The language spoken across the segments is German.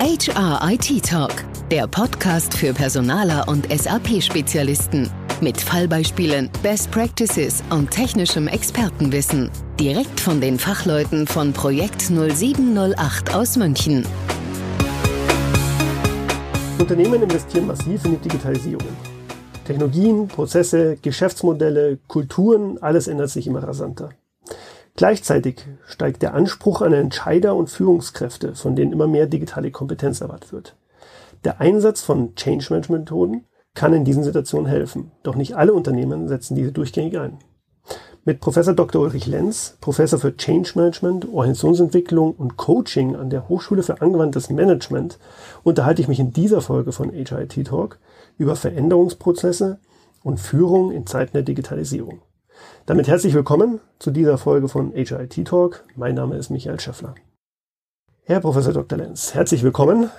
HR IT Talk, der Podcast für Personaler und SAP-Spezialisten. Mit Fallbeispielen, Best Practices und technischem Expertenwissen. Direkt von den Fachleuten von Projekt 0708 aus München. Unternehmen investieren massiv in die Digitalisierung. Technologien, Prozesse, Geschäftsmodelle, Kulturen, alles ändert sich immer rasanter. Gleichzeitig steigt der Anspruch an Entscheider und Führungskräfte, von denen immer mehr digitale Kompetenz erwartet wird. Der Einsatz von Change Management Methoden kann in diesen Situationen helfen, doch nicht alle Unternehmen setzen diese durchgängig ein. Mit Professor Dr. Ulrich Lenz, Professor für Change Management, Organisationsentwicklung und Coaching an der Hochschule für angewandtes Management unterhalte ich mich in dieser Folge von HIT Talk über Veränderungsprozesse und Führung in Zeiten der Digitalisierung. Damit herzlich willkommen zu dieser Folge von HIT Talk. Mein Name ist Michael Schäffler. Herr Professor Dr. Lenz, herzlich willkommen.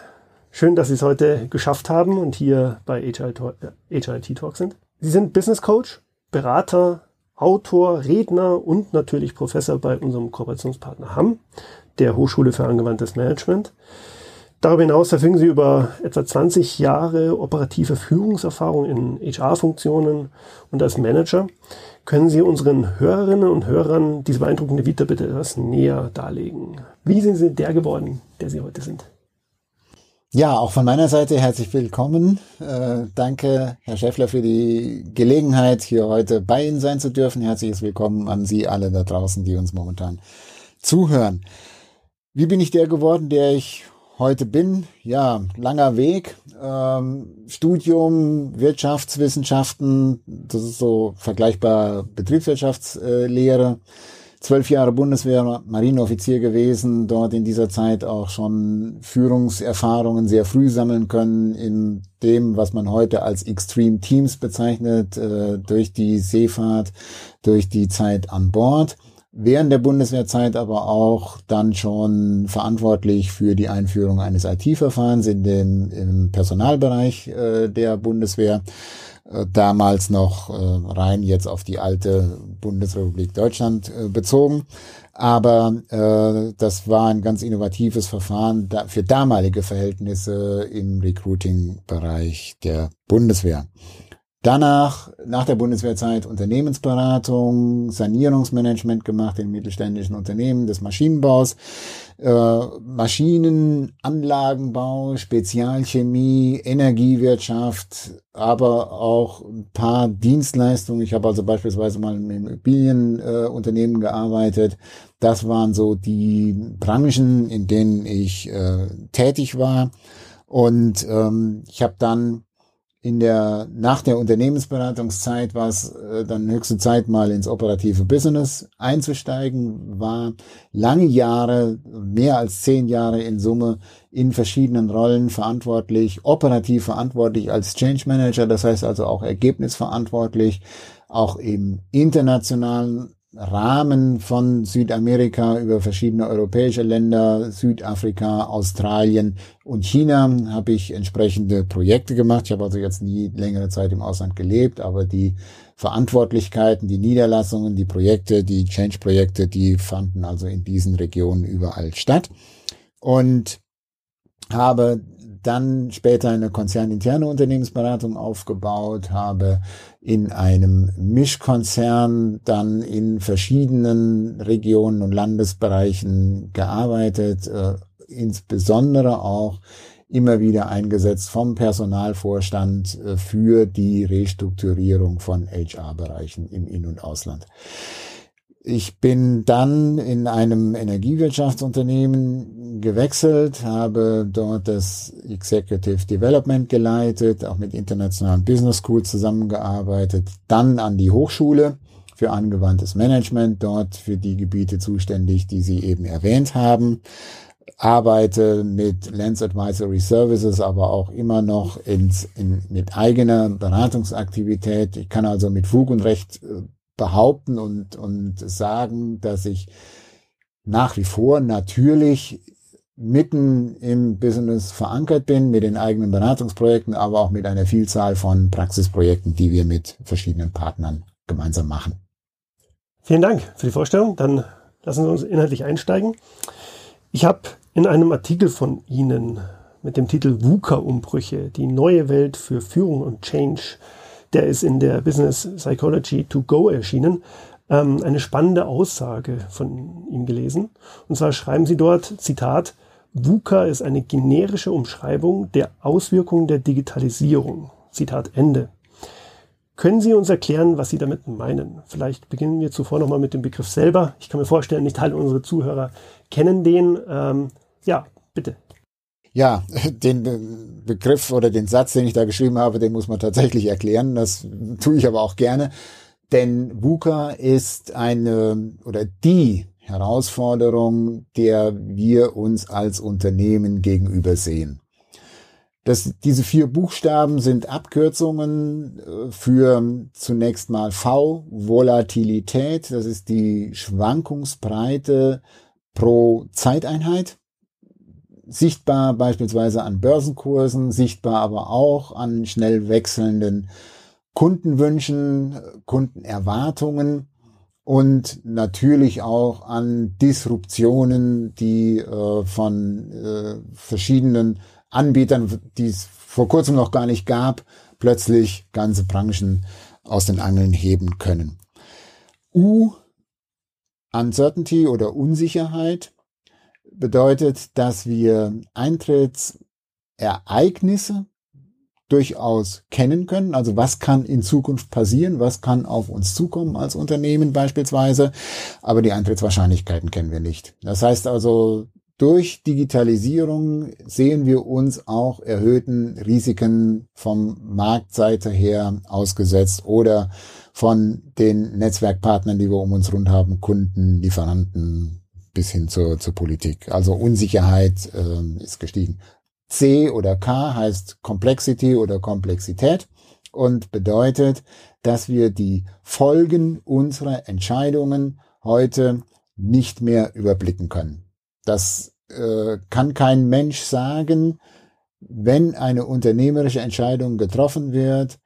Schön, dass Sie es heute geschafft haben und hier bei HIT äh, Talk sind. Sie sind Business Coach, Berater, Autor, Redner und natürlich Professor bei unserem Kooperationspartner Hamm, der Hochschule für angewandtes Management. Darüber hinaus verfügen sie über etwa 20 Jahre operative Führungserfahrung in HR-Funktionen und als Manager. Können Sie unseren Hörerinnen und Hörern diese beeindruckende Vita bitte etwas näher darlegen? Wie sind Sie der geworden, der Sie heute sind? Ja, auch von meiner Seite herzlich willkommen. Äh, danke, Herr Schäffler, für die Gelegenheit, hier heute bei Ihnen sein zu dürfen. Herzliches Willkommen an Sie alle da draußen, die uns momentan zuhören. Wie bin ich der geworden, der ich heute bin. Ja, langer Weg. Ähm, Studium, Wirtschaftswissenschaften, das ist so vergleichbar Betriebswirtschaftslehre. Zwölf Jahre Bundeswehr, Marineoffizier gewesen, dort in dieser Zeit auch schon Führungserfahrungen sehr früh sammeln können in dem, was man heute als Extreme Teams bezeichnet, äh, durch die Seefahrt, durch die Zeit an Bord während der Bundeswehrzeit aber auch dann schon verantwortlich für die Einführung eines IT-Verfahrens in dem im Personalbereich äh, der Bundeswehr. Äh, damals noch äh, rein jetzt auf die alte Bundesrepublik Deutschland äh, bezogen. Aber äh, das war ein ganz innovatives Verfahren da, für damalige Verhältnisse im Recruiting-Bereich der Bundeswehr. Danach, nach der Bundeswehrzeit, Unternehmensberatung, Sanierungsmanagement gemacht in mittelständischen Unternehmen des Maschinenbaus, äh, Maschinenanlagenbau, Spezialchemie, Energiewirtschaft, aber auch ein paar Dienstleistungen. Ich habe also beispielsweise mal im Immobilienunternehmen äh, gearbeitet. Das waren so die Branchen, in denen ich äh, tätig war. Und ähm, ich habe dann in der, nach der Unternehmensberatungszeit war es äh, dann höchste Zeit, mal ins operative Business einzusteigen, war lange Jahre, mehr als zehn Jahre in Summe in verschiedenen Rollen verantwortlich, operativ verantwortlich als Change Manager, das heißt also auch ergebnisverantwortlich, auch im internationalen Rahmen von Südamerika über verschiedene europäische Länder, Südafrika, Australien und China habe ich entsprechende Projekte gemacht. Ich habe also jetzt nie längere Zeit im Ausland gelebt, aber die Verantwortlichkeiten, die Niederlassungen, die Projekte, die Change-Projekte, die fanden also in diesen Regionen überall statt. Und habe dann später eine konzerninterne Unternehmensberatung aufgebaut, habe in einem Mischkonzern dann in verschiedenen Regionen und Landesbereichen gearbeitet, äh, insbesondere auch immer wieder eingesetzt vom Personalvorstand äh, für die Restrukturierung von HR-Bereichen im In- und Ausland. Ich bin dann in einem Energiewirtschaftsunternehmen gewechselt, habe dort das Executive Development geleitet, auch mit internationalen Business Schools zusammengearbeitet, dann an die Hochschule für angewandtes Management, dort für die Gebiete zuständig, die Sie eben erwähnt haben, arbeite mit Lens Advisory Services, aber auch immer noch ins, in, mit eigener Beratungsaktivität. Ich kann also mit Fug und Recht äh, behaupten und, und sagen, dass ich nach wie vor natürlich mitten im Business verankert bin, mit den eigenen Beratungsprojekten, aber auch mit einer Vielzahl von Praxisprojekten, die wir mit verschiedenen Partnern gemeinsam machen. Vielen Dank für die Vorstellung. Dann lassen Sie uns inhaltlich einsteigen. Ich habe in einem Artikel von Ihnen mit dem Titel VUCA-Umbrüche, die neue Welt für Führung und Change. Der ist in der Business Psychology to Go erschienen. Ähm, eine spannende Aussage von ihm gelesen. Und zwar schreiben sie dort, Zitat, VUCA ist eine generische Umschreibung der Auswirkungen der Digitalisierung. Zitat Ende. Können Sie uns erklären, was Sie damit meinen? Vielleicht beginnen wir zuvor nochmal mit dem Begriff selber. Ich kann mir vorstellen, nicht alle unsere Zuhörer kennen den. Ähm, ja, bitte. Ja, den Begriff oder den Satz, den ich da geschrieben habe, den muss man tatsächlich erklären. Das tue ich aber auch gerne. Denn VUCA ist eine oder die Herausforderung, der wir uns als Unternehmen gegenüber sehen. Das, diese vier Buchstaben sind Abkürzungen äh, für zunächst mal V, Volatilität, das ist die Schwankungsbreite pro Zeiteinheit. Sichtbar beispielsweise an Börsenkursen, sichtbar aber auch an schnell wechselnden Kundenwünschen, Kundenerwartungen und natürlich auch an Disruptionen, die äh, von äh, verschiedenen Anbietern, die es vor kurzem noch gar nicht gab, plötzlich ganze Branchen aus den Angeln heben können. U, Uncertainty oder Unsicherheit, bedeutet, dass wir Eintrittsereignisse durchaus kennen können. Also was kann in Zukunft passieren? Was kann auf uns zukommen als Unternehmen beispielsweise? Aber die Eintrittswahrscheinlichkeiten kennen wir nicht. Das heißt also, durch Digitalisierung sehen wir uns auch erhöhten Risiken vom Marktseite her ausgesetzt oder von den Netzwerkpartnern, die wir um uns rund haben, Kunden, Lieferanten bis hin zur, zur Politik. Also Unsicherheit äh, ist gestiegen. C oder K heißt Complexity oder Komplexität und bedeutet, dass wir die Folgen unserer Entscheidungen heute nicht mehr überblicken können. Das äh, kann kein Mensch sagen, wenn eine unternehmerische Entscheidung getroffen wird,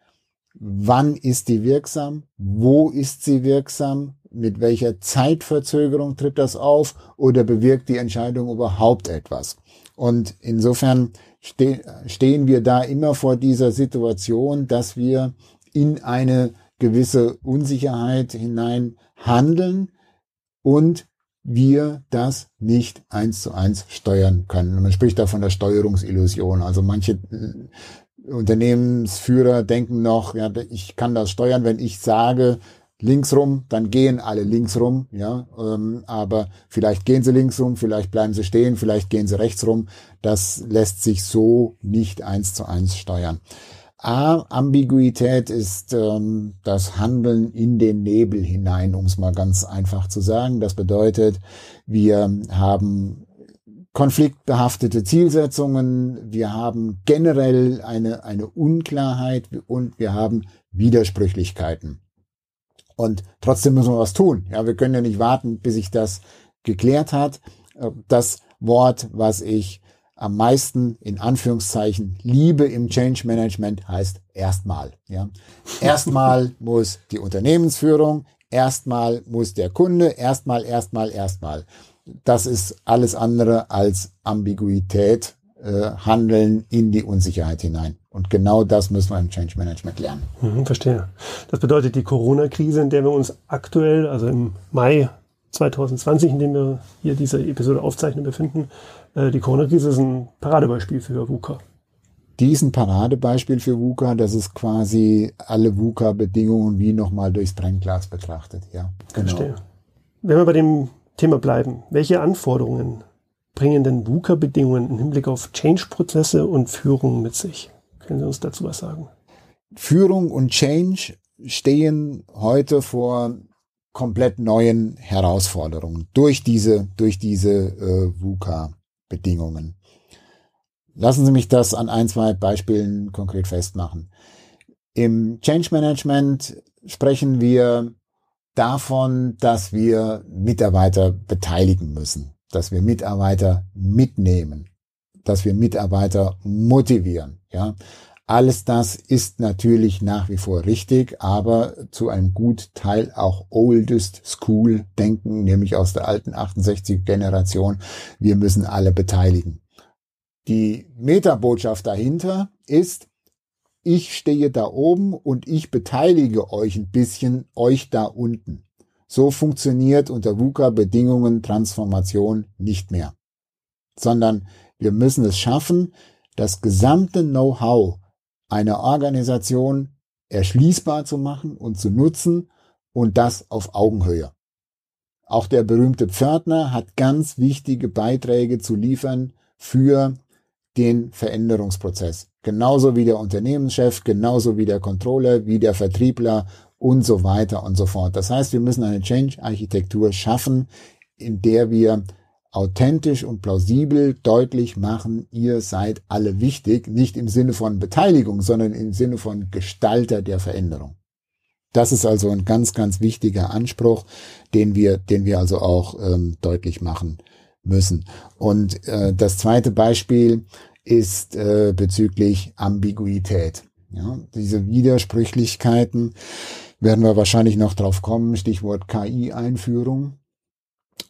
wann ist die wirksam, wo ist sie wirksam, mit welcher Zeitverzögerung tritt das auf oder bewirkt die Entscheidung überhaupt etwas. Und insofern ste stehen wir da immer vor dieser Situation, dass wir in eine gewisse Unsicherheit hinein handeln und wir das nicht eins zu eins steuern können. Man spricht da von der Steuerungsillusion. Also manche äh, Unternehmensführer denken noch, ja, ich kann das steuern, wenn ich sage, links rum, dann gehen alle links rum, ja, ähm, aber vielleicht gehen sie links rum, vielleicht bleiben sie stehen, vielleicht gehen sie rechts rum. Das lässt sich so nicht eins zu eins steuern. A, Ambiguität ist ähm, das Handeln in den Nebel hinein, um es mal ganz einfach zu sagen. Das bedeutet, wir haben konfliktbehaftete Zielsetzungen, wir haben generell eine, eine Unklarheit und wir haben Widersprüchlichkeiten. Und trotzdem müssen wir was tun. Ja, wir können ja nicht warten, bis sich das geklärt hat. Äh, das Wort, was ich am meisten in Anführungszeichen liebe im Change Management heißt erstmal. Ja. Erstmal muss die Unternehmensführung, erstmal muss der Kunde, erstmal, erstmal, erstmal. Das ist alles andere als Ambiguität, äh, Handeln in die Unsicherheit hinein. Und genau das müssen wir im Change Management lernen. Mhm, verstehe. Das bedeutet, die Corona-Krise, in der wir uns aktuell, also im Mai 2020, in dem wir hier diese Episode aufzeichnen, befinden, äh, die Corona-Krise ist ein Paradebeispiel für VUCA. Die ist ein Paradebeispiel für VUCA. Das ist quasi alle VUCA-Bedingungen wie nochmal durchs Brennglas betrachtet. Ja, genau. Verstehe. Wenn wir bei dem Thema bleiben, welche Anforderungen bringen denn VUCA-Bedingungen im Hinblick auf Change-Prozesse und Führung mit sich? Können Sie uns dazu was sagen? Führung und Change stehen heute vor komplett neuen Herausforderungen durch diese, durch diese äh, VUCA-Bedingungen. Lassen Sie mich das an ein, zwei Beispielen konkret festmachen. Im Change Management sprechen wir davon, dass wir Mitarbeiter beteiligen müssen, dass wir Mitarbeiter mitnehmen dass wir Mitarbeiter motivieren. Ja, alles das ist natürlich nach wie vor richtig, aber zu einem gut Teil auch oldest school denken, nämlich aus der alten 68 Generation. Wir müssen alle beteiligen. Die Metabotschaft dahinter ist, ich stehe da oben und ich beteilige euch ein bisschen, euch da unten. So funktioniert unter VUCA-Bedingungen Transformation nicht mehr. Sondern wir müssen es schaffen, das gesamte Know-how einer Organisation erschließbar zu machen und zu nutzen und das auf Augenhöhe. Auch der berühmte Pförtner hat ganz wichtige Beiträge zu liefern für den Veränderungsprozess. Genauso wie der Unternehmenschef, genauso wie der Controller, wie der Vertriebler und so weiter und so fort. Das heißt, wir müssen eine Change-Architektur schaffen, in der wir authentisch und plausibel deutlich machen, ihr seid alle wichtig, nicht im Sinne von Beteiligung, sondern im Sinne von Gestalter der Veränderung. Das ist also ein ganz, ganz wichtiger Anspruch, den wir, den wir also auch ähm, deutlich machen müssen. Und äh, das zweite Beispiel ist äh, bezüglich Ambiguität. Ja, diese Widersprüchlichkeiten werden wir wahrscheinlich noch drauf kommen. Stichwort KI-Einführung.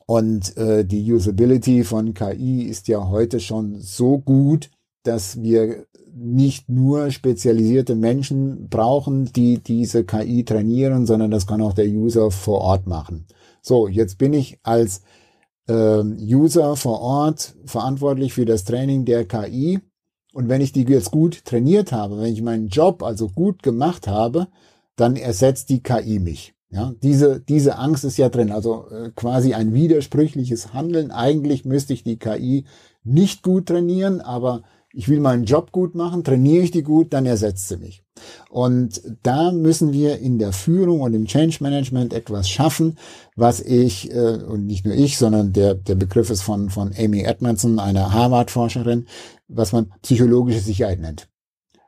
Und äh, die Usability von KI ist ja heute schon so gut, dass wir nicht nur spezialisierte Menschen brauchen, die diese KI trainieren, sondern das kann auch der User vor Ort machen. So, jetzt bin ich als äh, User vor Ort verantwortlich für das Training der KI. Und wenn ich die jetzt gut trainiert habe, wenn ich meinen Job also gut gemacht habe, dann ersetzt die KI mich. Ja, diese, diese Angst ist ja drin, also äh, quasi ein widersprüchliches Handeln. Eigentlich müsste ich die KI nicht gut trainieren, aber ich will meinen Job gut machen, trainiere ich die gut, dann ersetzt sie mich. Und da müssen wir in der Führung und im Change Management etwas schaffen, was ich, äh, und nicht nur ich, sondern der, der Begriff ist von, von Amy Edmondson, einer Harvard-Forscherin, was man psychologische Sicherheit nennt.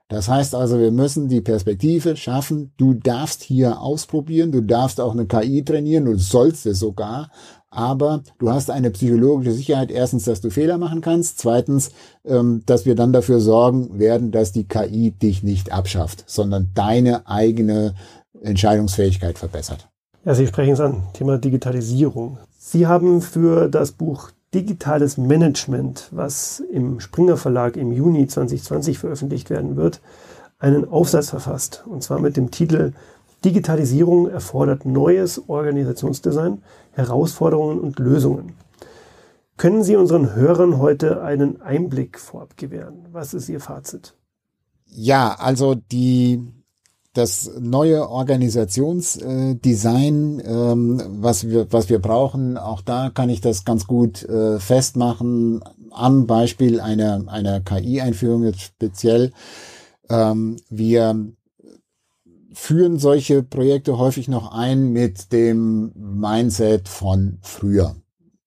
Das heißt also, wir müssen die Perspektive schaffen, du darfst hier ausprobieren, du darfst auch eine KI trainieren, du sollst es sogar, aber du hast eine psychologische Sicherheit, erstens, dass du Fehler machen kannst, zweitens, ähm, dass wir dann dafür sorgen werden, dass die KI dich nicht abschafft, sondern deine eigene Entscheidungsfähigkeit verbessert. Ja, Sie sprechen es an, Thema Digitalisierung. Sie haben für das Buch Digitales Management, was im Springer Verlag im Juni 2020 veröffentlicht werden wird, einen Aufsatz verfasst, und zwar mit dem Titel Digitalisierung erfordert neues Organisationsdesign, Herausforderungen und Lösungen. Können Sie unseren Hörern heute einen Einblick vorab gewähren? Was ist Ihr Fazit? Ja, also die das neue Organisationsdesign, ähm, was wir was wir brauchen, auch da kann ich das ganz gut äh, festmachen am Beispiel einer einer KI-Einführung jetzt speziell. Ähm, wir führen solche Projekte häufig noch ein mit dem Mindset von früher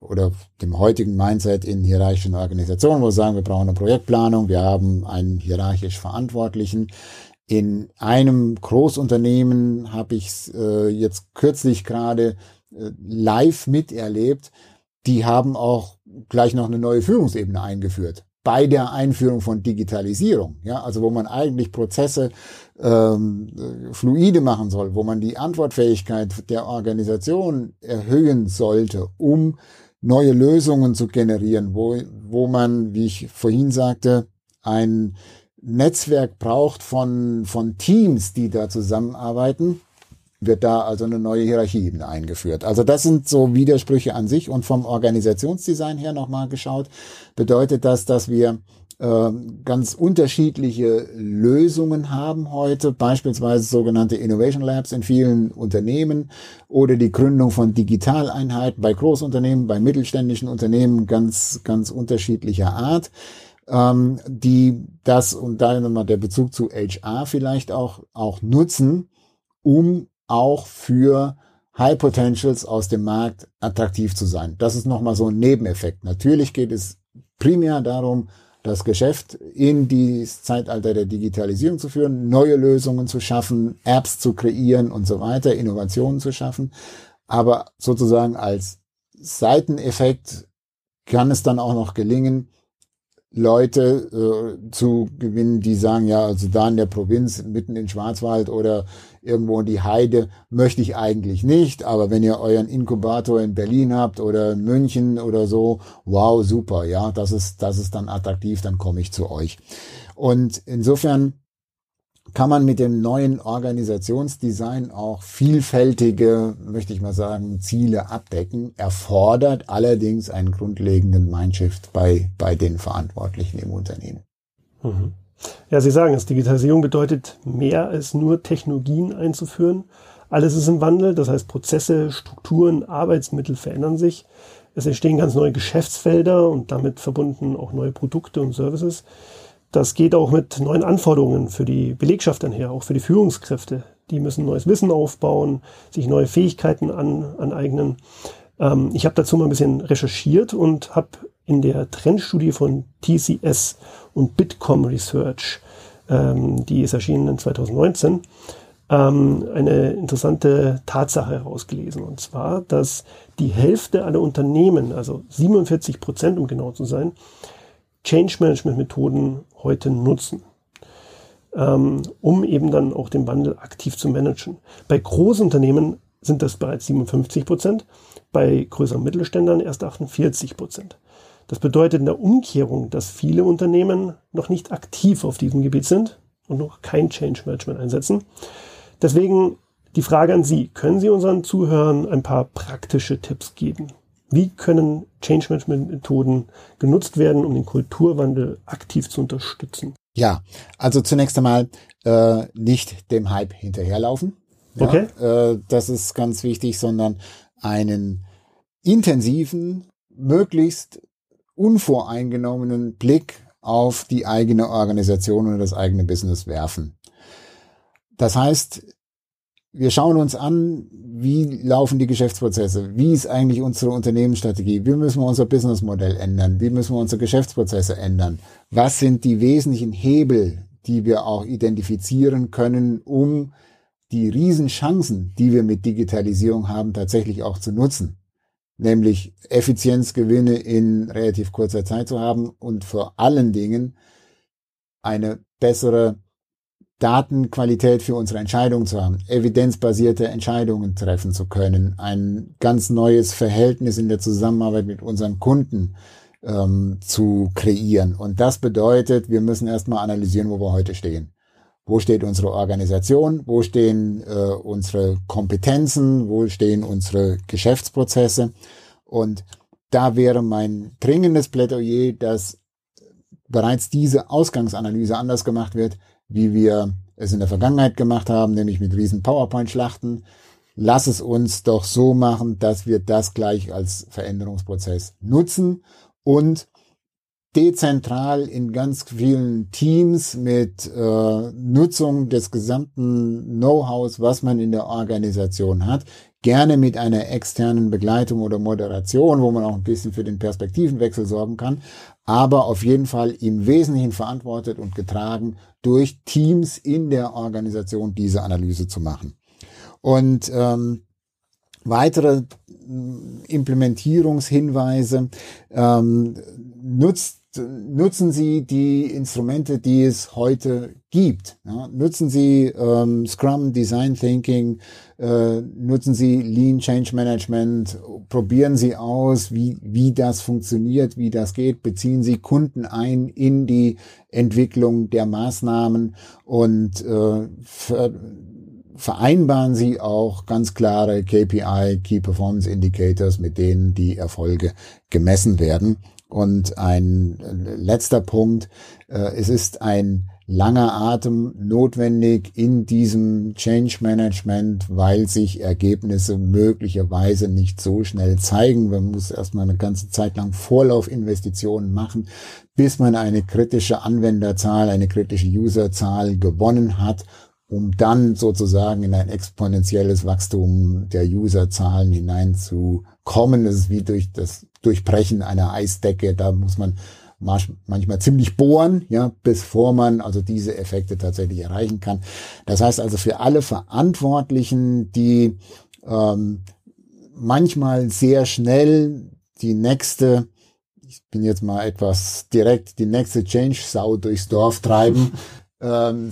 oder dem heutigen Mindset in hierarchischen Organisationen, wo wir sagen, wir brauchen eine Projektplanung, wir haben einen hierarchisch Verantwortlichen. In einem Großunternehmen habe ich äh, jetzt kürzlich gerade äh, live miterlebt. Die haben auch gleich noch eine neue Führungsebene eingeführt bei der Einführung von Digitalisierung, ja, also wo man eigentlich Prozesse ähm, fluide machen soll, wo man die Antwortfähigkeit der Organisation erhöhen sollte, um neue Lösungen zu generieren, wo, wo man, wie ich vorhin sagte, ein Netzwerk braucht von, von Teams, die da zusammenarbeiten, wird da also eine neue Hierarchieebene eingeführt. Also das sind so Widersprüche an sich. Und vom Organisationsdesign her nochmal geschaut, bedeutet das, dass wir äh, ganz unterschiedliche Lösungen haben heute, beispielsweise sogenannte Innovation Labs in vielen Unternehmen oder die Gründung von Digitaleinheiten bei Großunternehmen, bei mittelständischen Unternehmen ganz, ganz unterschiedlicher Art ähm, die das und da nochmal der Bezug zu HR vielleicht auch, auch nutzen, um auch für High Potentials aus dem Markt attraktiv zu sein. Das ist nochmal so ein Nebeneffekt. Natürlich geht es primär darum, das Geschäft in das Zeitalter der Digitalisierung zu führen, neue Lösungen zu schaffen, Apps zu kreieren und so weiter, Innovationen zu schaffen. Aber sozusagen als Seiteneffekt kann es dann auch noch gelingen, Leute äh, zu gewinnen, die sagen, ja, also da in der Provinz, mitten in Schwarzwald oder irgendwo in die Heide möchte ich eigentlich nicht, aber wenn ihr euren Inkubator in Berlin habt oder in München oder so, wow, super, ja, das ist, das ist dann attraktiv, dann komme ich zu euch. Und insofern kann man mit dem neuen Organisationsdesign auch vielfältige, möchte ich mal sagen, Ziele abdecken, erfordert allerdings einen grundlegenden Mindshift bei, bei den Verantwortlichen im Unternehmen. Mhm. Ja, Sie sagen es, Digitalisierung bedeutet mehr als nur Technologien einzuführen. Alles ist im Wandel, das heißt Prozesse, Strukturen, Arbeitsmittel verändern sich. Es entstehen ganz neue Geschäftsfelder und damit verbunden auch neue Produkte und Services. Das geht auch mit neuen Anforderungen für die Belegschaft einher, auch für die Führungskräfte. Die müssen neues Wissen aufbauen, sich neue Fähigkeiten an, aneignen. Ähm, ich habe dazu mal ein bisschen recherchiert und habe in der Trendstudie von TCS und Bitkom Research, ähm, die ist erschienen in 2019, ähm, eine interessante Tatsache herausgelesen. Und zwar, dass die Hälfte aller Unternehmen, also 47 Prozent, um genau zu sein, Change Management Methoden heute nutzen, ähm, um eben dann auch den Wandel aktiv zu managen. Bei Großunternehmen sind das bereits 57 Prozent, bei größeren Mittelständern erst 48 Prozent. Das bedeutet in der Umkehrung, dass viele Unternehmen noch nicht aktiv auf diesem Gebiet sind und noch kein Change Management einsetzen. Deswegen die Frage an Sie, können Sie unseren Zuhörern ein paar praktische Tipps geben? Wie können Change Management Methoden genutzt werden, um den Kulturwandel aktiv zu unterstützen? Ja, also zunächst einmal äh, nicht dem Hype hinterherlaufen. Ja, okay. Äh, das ist ganz wichtig, sondern einen intensiven, möglichst unvoreingenommenen Blick auf die eigene Organisation und das eigene Business werfen. Das heißt, wir schauen uns an, wie laufen die Geschäftsprozesse, wie ist eigentlich unsere Unternehmensstrategie, wie müssen wir unser Businessmodell ändern, wie müssen wir unsere Geschäftsprozesse ändern, was sind die wesentlichen Hebel, die wir auch identifizieren können, um die Riesenchancen, die wir mit Digitalisierung haben, tatsächlich auch zu nutzen. Nämlich Effizienzgewinne in relativ kurzer Zeit zu haben und vor allen Dingen eine bessere Datenqualität für unsere Entscheidungen zu haben, evidenzbasierte Entscheidungen treffen zu können, ein ganz neues Verhältnis in der Zusammenarbeit mit unseren Kunden ähm, zu kreieren. Und das bedeutet, wir müssen erstmal analysieren, wo wir heute stehen. Wo steht unsere Organisation? Wo stehen äh, unsere Kompetenzen? Wo stehen unsere Geschäftsprozesse? Und da wäre mein dringendes Plädoyer, dass bereits diese Ausgangsanalyse anders gemacht wird, wie wir es in der Vergangenheit gemacht haben, nämlich mit riesen PowerPoint-Schlachten. Lass es uns doch so machen, dass wir das gleich als Veränderungsprozess nutzen und dezentral in ganz vielen Teams mit äh, Nutzung des gesamten Know-hows, was man in der Organisation hat, gerne mit einer externen Begleitung oder Moderation, wo man auch ein bisschen für den Perspektivenwechsel sorgen kann, aber auf jeden Fall im Wesentlichen verantwortet und getragen durch Teams in der Organisation diese Analyse zu machen. Und ähm, weitere Implementierungshinweise ähm, nutzt nutzen Sie die Instrumente, die es heute gibt. Ja, nutzen Sie ähm, Scrum, Design Thinking, äh, nutzen Sie Lean Change Management, probieren Sie aus, wie, wie das funktioniert, wie das geht, beziehen Sie Kunden ein in die Entwicklung der Maßnahmen und äh, ver vereinbaren Sie auch ganz klare KPI, Key Performance Indicators, mit denen die Erfolge gemessen werden. Und ein letzter Punkt, äh, es ist ein langer Atem notwendig in diesem Change Management, weil sich Ergebnisse möglicherweise nicht so schnell zeigen. Man muss erstmal eine ganze Zeit lang Vorlaufinvestitionen machen, bis man eine kritische Anwenderzahl, eine kritische Userzahl gewonnen hat um dann sozusagen in ein exponentielles Wachstum der Userzahlen hineinzukommen. Das ist wie durch das Durchbrechen einer Eisdecke. Da muss man manchmal ziemlich bohren, ja, bevor man also diese Effekte tatsächlich erreichen kann. Das heißt also für alle Verantwortlichen, die ähm, manchmal sehr schnell die nächste ich bin jetzt mal etwas direkt die nächste Change-Sau durchs Dorf treiben, ähm,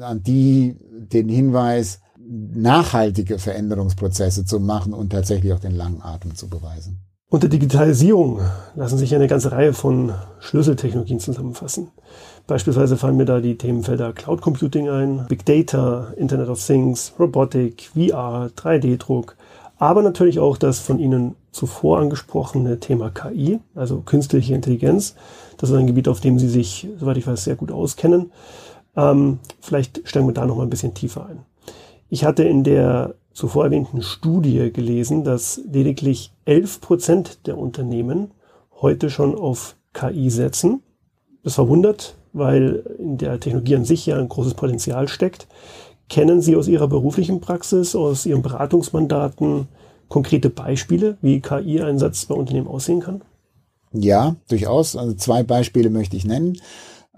an die den Hinweis, nachhaltige Veränderungsprozesse zu machen und tatsächlich auch den langen Atem zu beweisen. Unter Digitalisierung lassen sich eine ganze Reihe von Schlüsseltechnologien zusammenfassen. Beispielsweise fallen mir da die Themenfelder Cloud Computing ein, Big Data, Internet of Things, Robotik, VR, 3D-Druck, aber natürlich auch das von Ihnen zuvor angesprochene Thema KI, also künstliche Intelligenz. Das ist ein Gebiet, auf dem Sie sich, soweit ich weiß, sehr gut auskennen. Ähm, vielleicht steigen wir da noch mal ein bisschen tiefer ein. Ich hatte in der zuvor erwähnten Studie gelesen, dass lediglich 11 Prozent der Unternehmen heute schon auf KI setzen. Das verwundert, weil in der Technologie an sich ja ein großes Potenzial steckt. Kennen Sie aus Ihrer beruflichen Praxis, aus Ihren Beratungsmandaten konkrete Beispiele, wie KI-Einsatz bei Unternehmen aussehen kann? Ja, durchaus. Also zwei Beispiele möchte ich nennen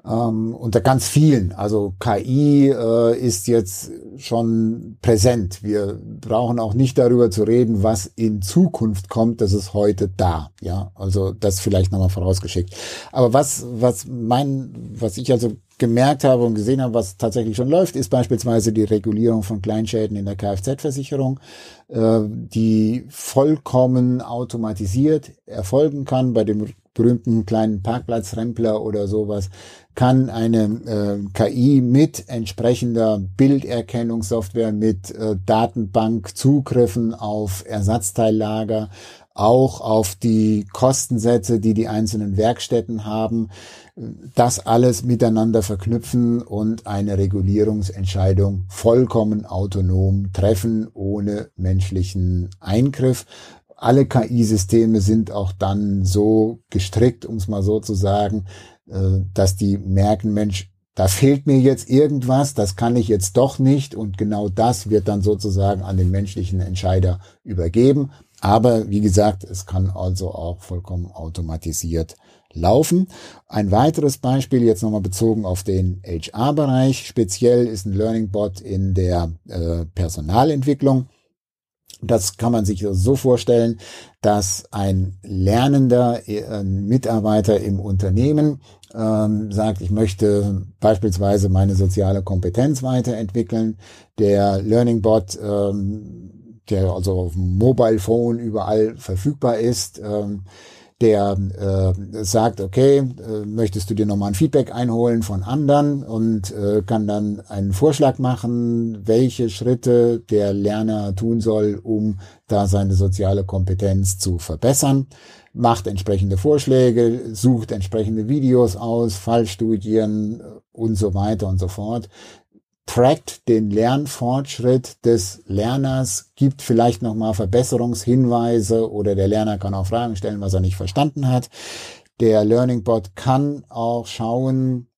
ähm, unter ganz vielen. Also KI äh, ist jetzt schon präsent. Wir brauchen auch nicht darüber zu reden, was in Zukunft kommt. Das ist heute da. Ja, also das vielleicht nochmal vorausgeschickt. Aber was, was mein, was ich also gemerkt habe und gesehen habe, was tatsächlich schon läuft, ist beispielsweise die Regulierung von Kleinschäden in der Kfz-Versicherung, äh, die vollkommen automatisiert erfolgen kann bei dem berühmten kleinen Parkplatzrempler oder sowas, kann eine äh, KI mit entsprechender Bilderkennungssoftware, mit äh, Datenbankzugriffen auf Ersatzteillager, auch auf die Kostensätze, die die einzelnen Werkstätten haben, das alles miteinander verknüpfen und eine Regulierungsentscheidung vollkommen autonom treffen, ohne menschlichen Eingriff alle KI-Systeme sind auch dann so gestrickt, um es mal so zu sagen, äh, dass die merken, Mensch, da fehlt mir jetzt irgendwas, das kann ich jetzt doch nicht und genau das wird dann sozusagen an den menschlichen Entscheider übergeben. Aber wie gesagt, es kann also auch vollkommen automatisiert laufen. Ein weiteres Beispiel jetzt nochmal bezogen auf den HR-Bereich. Speziell ist ein Learning Bot in der äh, Personalentwicklung. Das kann man sich so vorstellen, dass ein lernender äh, Mitarbeiter im Unternehmen ähm, sagt, ich möchte beispielsweise meine soziale Kompetenz weiterentwickeln. Der Learning Bot, ähm, der also auf dem Mobile Phone überall verfügbar ist, ähm, der äh, sagt, okay, äh, möchtest du dir nochmal ein Feedback einholen von anderen und äh, kann dann einen Vorschlag machen, welche Schritte der Lerner tun soll, um da seine soziale Kompetenz zu verbessern, macht entsprechende Vorschläge, sucht entsprechende Videos aus, Fallstudien und so weiter und so fort trackt den Lernfortschritt des Lerners, gibt vielleicht nochmal Verbesserungshinweise oder der Lerner kann auch Fragen stellen, was er nicht verstanden hat. Der Learning Bot kann auch schauen,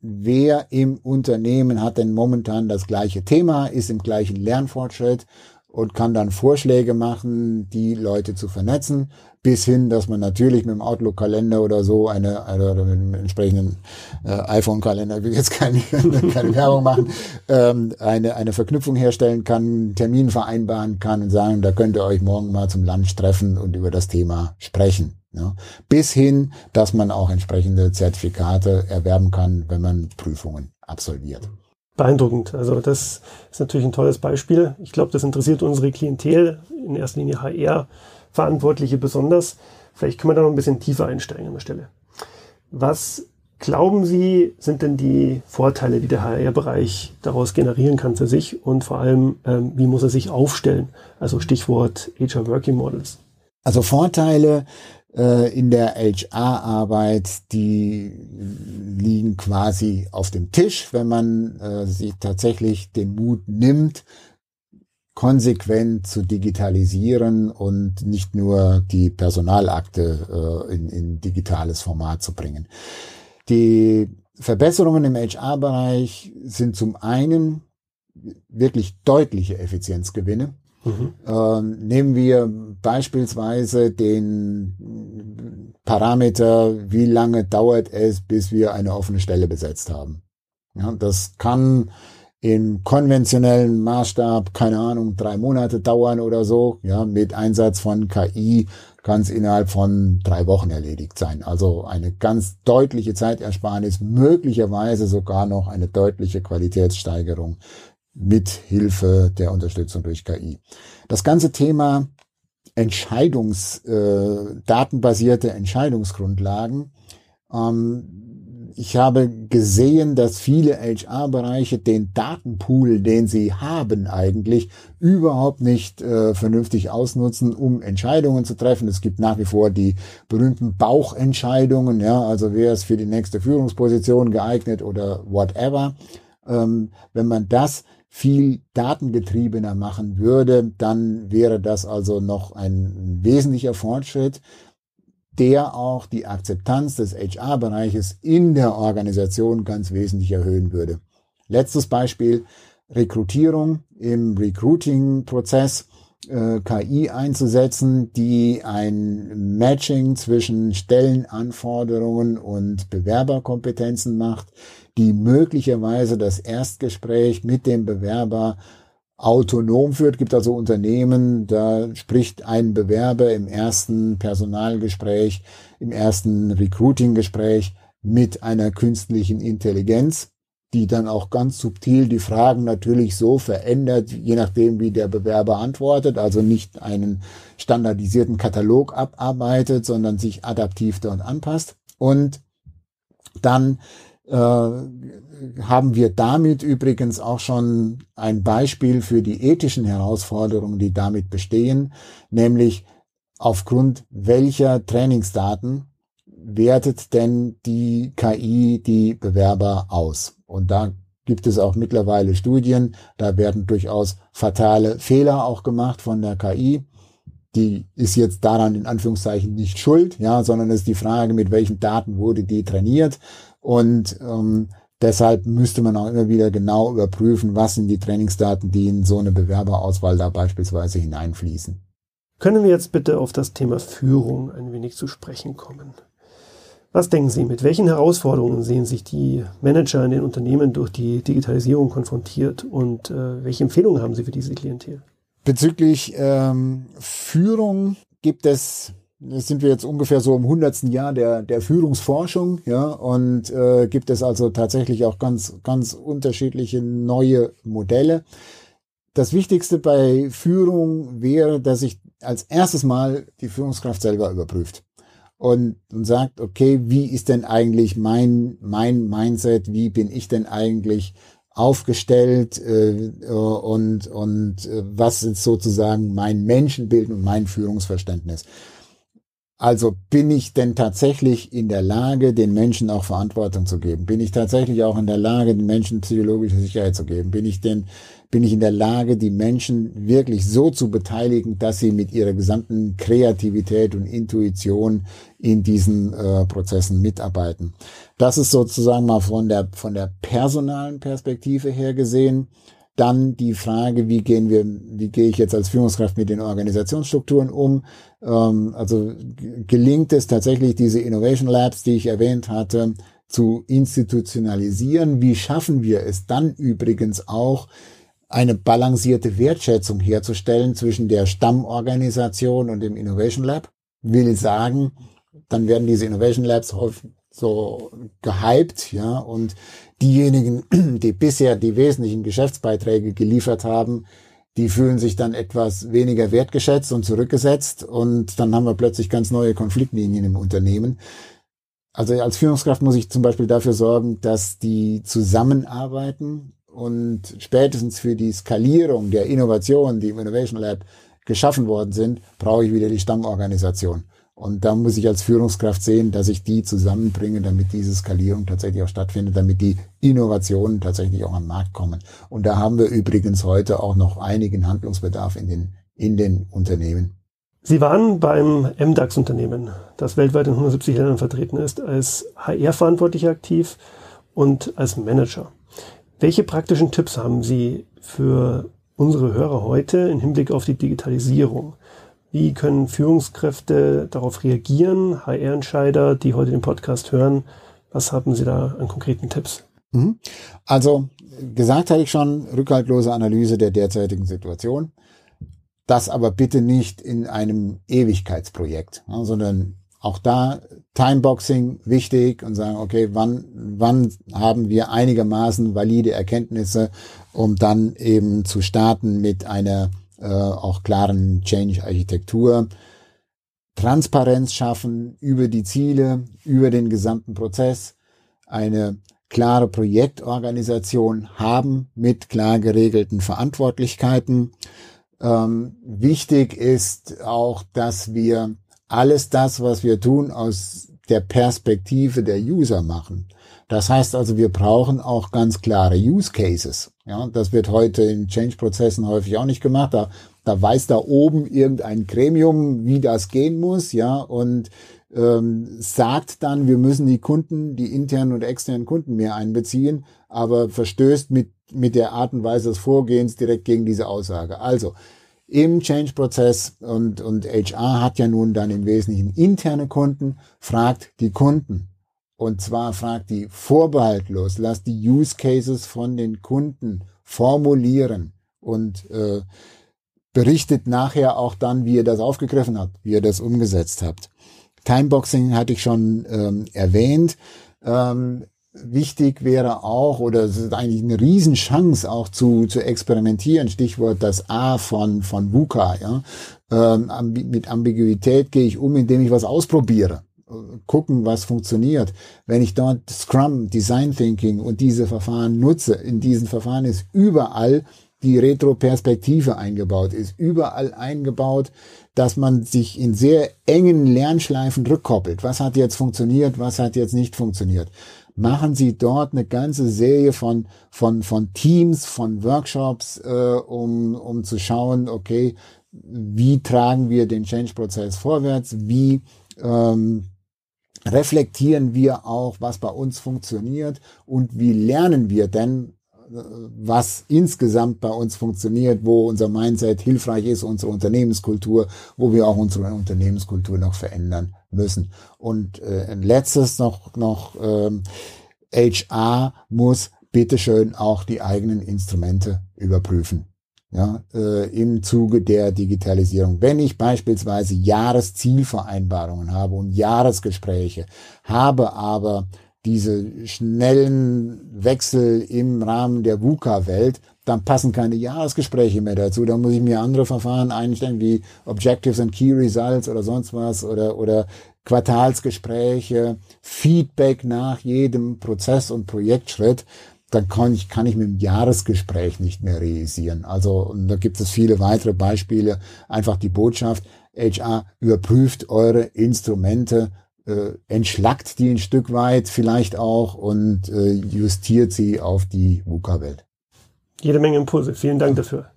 wer im Unternehmen hat denn momentan das gleiche Thema, ist im gleichen Lernfortschritt und kann dann Vorschläge machen, die Leute zu vernetzen, bis hin, dass man natürlich mit dem Outlook-Kalender oder so eine, oder mit einem entsprechenden äh, iPhone-Kalender, will jetzt keine, keine Werbung machen, ähm, eine, eine Verknüpfung herstellen kann, einen Termin vereinbaren kann und sagen, da könnt ihr euch morgen mal zum Lunch treffen und über das Thema sprechen. Ja, bis hin, dass man auch entsprechende Zertifikate erwerben kann, wenn man Prüfungen absolviert beeindruckend. Also das ist natürlich ein tolles Beispiel. Ich glaube, das interessiert unsere Klientel, in erster Linie HR-Verantwortliche besonders. Vielleicht können wir da noch ein bisschen tiefer einsteigen an der Stelle. Was glauben Sie, sind denn die Vorteile, die der HR-Bereich daraus generieren kann für sich und vor allem, ähm, wie muss er sich aufstellen? Also Stichwort HR Working Models. Also Vorteile äh, in der HR-Arbeit, die liegen quasi auf dem Tisch, wenn man äh, sich tatsächlich den Mut nimmt, konsequent zu digitalisieren und nicht nur die Personalakte äh, in, in digitales Format zu bringen. Die Verbesserungen im HR-Bereich sind zum einen wirklich deutliche Effizienzgewinne. Mhm. Ähm, nehmen wir beispielsweise den Parameter, wie lange dauert es, bis wir eine offene Stelle besetzt haben. Ja, das kann im konventionellen Maßstab, keine Ahnung, drei Monate dauern oder so. Ja, mit Einsatz von KI kann es innerhalb von drei Wochen erledigt sein. Also eine ganz deutliche Zeitersparnis, möglicherweise sogar noch eine deutliche Qualitätssteigerung mit Hilfe der Unterstützung durch KI. Das ganze Thema Entscheidungs, äh, datenbasierte Entscheidungsgrundlagen ähm, ich habe gesehen, dass viele HR-Bereiche den Datenpool, den sie haben eigentlich, überhaupt nicht äh, vernünftig ausnutzen, um Entscheidungen zu treffen. Es gibt nach wie vor die berühmten Bauchentscheidungen, ja, also wer ist für die nächste Führungsposition geeignet oder whatever. Ähm, wenn man das viel datengetriebener machen würde, dann wäre das also noch ein wesentlicher Fortschritt der auch die Akzeptanz des HR-Bereiches in der Organisation ganz wesentlich erhöhen würde. Letztes Beispiel, Rekrutierung im Recruiting-Prozess. Äh, KI einzusetzen, die ein Matching zwischen Stellenanforderungen und Bewerberkompetenzen macht, die möglicherweise das Erstgespräch mit dem Bewerber autonom führt. Gibt also Unternehmen, da spricht ein Bewerber im ersten Personalgespräch, im ersten Recruiting-Gespräch mit einer künstlichen Intelligenz, die dann auch ganz subtil die Fragen natürlich so verändert, je nachdem, wie der Bewerber antwortet, also nicht einen standardisierten Katalog abarbeitet, sondern sich adaptiv dort anpasst. Und dann äh, haben wir damit übrigens auch schon ein Beispiel für die ethischen Herausforderungen, die damit bestehen, nämlich aufgrund welcher Trainingsdaten wertet denn die KI die Bewerber aus? Und da gibt es auch mittlerweile Studien, da werden durchaus fatale Fehler auch gemacht von der KI. Die ist jetzt daran in Anführungszeichen nicht schuld, ja, sondern es ist die Frage, mit welchen Daten wurde die trainiert. Und ähm, deshalb müsste man auch immer wieder genau überprüfen, was sind die Trainingsdaten, die in so eine Bewerberauswahl da beispielsweise hineinfließen. Können wir jetzt bitte auf das Thema Führung ein wenig zu sprechen kommen? Was denken Sie, mit welchen Herausforderungen sehen sich die Manager in den Unternehmen durch die Digitalisierung konfrontiert und äh, welche Empfehlungen haben Sie für diese Klientel? Bezüglich ähm, Führung gibt es sind wir jetzt ungefähr so im hundertsten Jahr der, der Führungsforschung, ja, und äh, gibt es also tatsächlich auch ganz, ganz unterschiedliche neue Modelle. Das Wichtigste bei Führung wäre, dass sich als erstes Mal die Führungskraft selber überprüft und, und sagt, okay, wie ist denn eigentlich mein, mein Mindset, wie bin ich denn eigentlich aufgestellt äh, und, und äh, was ist sozusagen mein Menschenbild und mein Führungsverständnis. Also bin ich denn tatsächlich in der Lage, den Menschen auch Verantwortung zu geben? Bin ich tatsächlich auch in der Lage, den Menschen psychologische Sicherheit zu geben? Bin ich denn, bin ich in der Lage, die Menschen wirklich so zu beteiligen, dass sie mit ihrer gesamten Kreativität und Intuition in diesen äh, Prozessen mitarbeiten? Das ist sozusagen mal von der, von der personalen Perspektive her gesehen. Dann die Frage, wie gehen wir, wie gehe ich jetzt als Führungskraft mit den Organisationsstrukturen um? Ähm, also gelingt es tatsächlich, diese Innovation Labs, die ich erwähnt hatte, zu institutionalisieren? Wie schaffen wir es dann übrigens auch, eine balancierte Wertschätzung herzustellen zwischen der Stammorganisation und dem Innovation Lab? Will sagen, dann werden diese Innovation Labs häufig so gehypt, ja, und diejenigen, die bisher die wesentlichen Geschäftsbeiträge geliefert haben, die fühlen sich dann etwas weniger wertgeschätzt und zurückgesetzt und dann haben wir plötzlich ganz neue Konfliktlinien im Unternehmen. Also als Führungskraft muss ich zum Beispiel dafür sorgen, dass die zusammenarbeiten und spätestens für die Skalierung der Innovationen, die im Innovation Lab geschaffen worden sind, brauche ich wieder die Stammorganisation. Und da muss ich als Führungskraft sehen, dass ich die zusammenbringe, damit diese Skalierung tatsächlich auch stattfindet, damit die Innovationen tatsächlich auch am Markt kommen. Und da haben wir übrigens heute auch noch einigen Handlungsbedarf in den, in den Unternehmen. Sie waren beim MDAX-Unternehmen, das weltweit in 170 Ländern vertreten ist, als HR-Verantwortlicher aktiv und als Manager. Welche praktischen Tipps haben Sie für unsere Hörer heute im Hinblick auf die Digitalisierung? Wie können Führungskräfte darauf reagieren? HR-Entscheider, die heute den Podcast hören, was haben Sie da an konkreten Tipps? Mhm. Also gesagt hatte ich schon, rückhaltlose Analyse der derzeitigen Situation. das aber bitte nicht in einem Ewigkeitsprojekt, sondern auch da Timeboxing wichtig und sagen, okay, wann, wann haben wir einigermaßen valide Erkenntnisse, um dann eben zu starten mit einer äh, auch klaren Change-Architektur. Transparenz schaffen über die Ziele, über den gesamten Prozess, eine klare Projektorganisation haben mit klar geregelten Verantwortlichkeiten. Ähm, wichtig ist auch, dass wir alles das, was wir tun, aus der Perspektive der User machen. Das heißt also, wir brauchen auch ganz klare Use Cases. Ja, das wird heute in Change-Prozessen häufig auch nicht gemacht. Da, da weiß da oben irgendein Gremium, wie das gehen muss, ja, und ähm, sagt dann, wir müssen die Kunden, die internen und externen Kunden mehr einbeziehen, aber verstößt mit, mit der Art und Weise des Vorgehens direkt gegen diese Aussage. Also, im Change-Prozess und, und HR hat ja nun dann im Wesentlichen interne Kunden, fragt die Kunden. Und zwar fragt die vorbehaltlos, lasst die Use Cases von den Kunden formulieren und äh, berichtet nachher auch dann, wie ihr das aufgegriffen habt, wie ihr das umgesetzt habt. Timeboxing hatte ich schon ähm, erwähnt. Ähm, wichtig wäre auch, oder es ist eigentlich eine Riesenchance auch zu, zu experimentieren, Stichwort das A von, von VUCA, ja. Ähm, mit Ambiguität gehe ich um, indem ich was ausprobiere. Gucken, was funktioniert. Wenn ich dort Scrum, Design Thinking und diese Verfahren nutze, in diesen Verfahren ist überall die Retroperspektive eingebaut, ist überall eingebaut, dass man sich in sehr engen Lernschleifen rückkoppelt. Was hat jetzt funktioniert, was hat jetzt nicht funktioniert? machen sie dort eine ganze Serie von, von, von Teams, von Workshops, äh, um, um zu schauen, okay, wie tragen wir den Change-Prozess vorwärts, wie ähm, reflektieren wir auch, was bei uns funktioniert und wie lernen wir denn was insgesamt bei uns funktioniert, wo unser Mindset hilfreich ist, unsere Unternehmenskultur, wo wir auch unsere Unternehmenskultur noch verändern müssen. Und äh, ein letztes noch, noch ähm, HR muss bitteschön auch die eigenen Instrumente überprüfen. Ja, äh, im Zuge der Digitalisierung. Wenn ich beispielsweise Jahreszielvereinbarungen habe und Jahresgespräche, habe aber diese schnellen Wechsel im Rahmen der VUCA-Welt, dann passen keine Jahresgespräche mehr dazu. Da muss ich mir andere Verfahren einstellen, wie Objectives and Key Results oder sonst was oder, oder Quartalsgespräche, Feedback nach jedem Prozess und Projektschritt. Dann kann ich, kann ich mit dem Jahresgespräch nicht mehr realisieren. Also, da gibt es viele weitere Beispiele. Einfach die Botschaft, HR überprüft eure Instrumente äh, entschlackt die ein Stück weit vielleicht auch und äh, justiert sie auf die VUCA-Welt. Jede Menge Impulse. Vielen Dank dafür.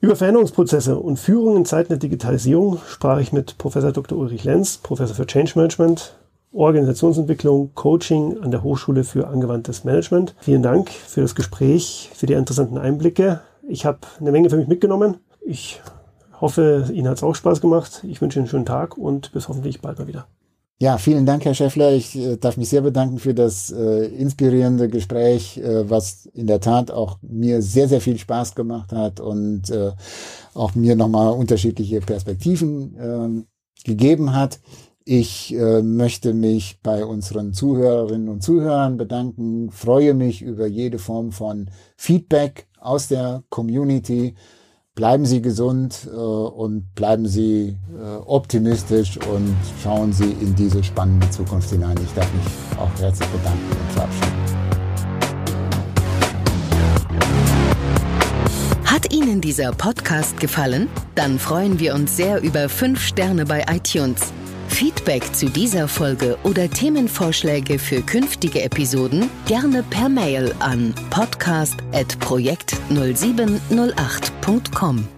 Über Veränderungsprozesse und Führung in Zeiten der Digitalisierung sprach ich mit Professor Dr. Ulrich Lenz, Professor für Change Management, Organisationsentwicklung, Coaching an der Hochschule für angewandtes Management. Vielen Dank für das Gespräch, für die interessanten Einblicke. Ich habe eine Menge für mich mitgenommen. Ich hoffe, Ihnen hat es auch Spaß gemacht. Ich wünsche Ihnen einen schönen Tag und bis hoffentlich bald mal wieder. Ja, vielen Dank, Herr Schäffler. Ich äh, darf mich sehr bedanken für das äh, inspirierende Gespräch, äh, was in der Tat auch mir sehr, sehr viel Spaß gemacht hat und äh, auch mir nochmal unterschiedliche Perspektiven ähm, gegeben hat. Ich äh, möchte mich bei unseren Zuhörerinnen und Zuhörern bedanken, freue mich über jede Form von Feedback aus der Community bleiben Sie gesund äh, und bleiben Sie äh, optimistisch und schauen Sie in diese spannende Zukunft hinein. Ich darf mich auch herzlich bedanken und verabschieden. Hat Ihnen dieser Podcast gefallen? Dann freuen wir uns sehr über 5 Sterne bei iTunes. Feedback zu dieser Folge oder Themenvorschläge für künftige Episoden gerne per Mail an podcast.projekt0708.com.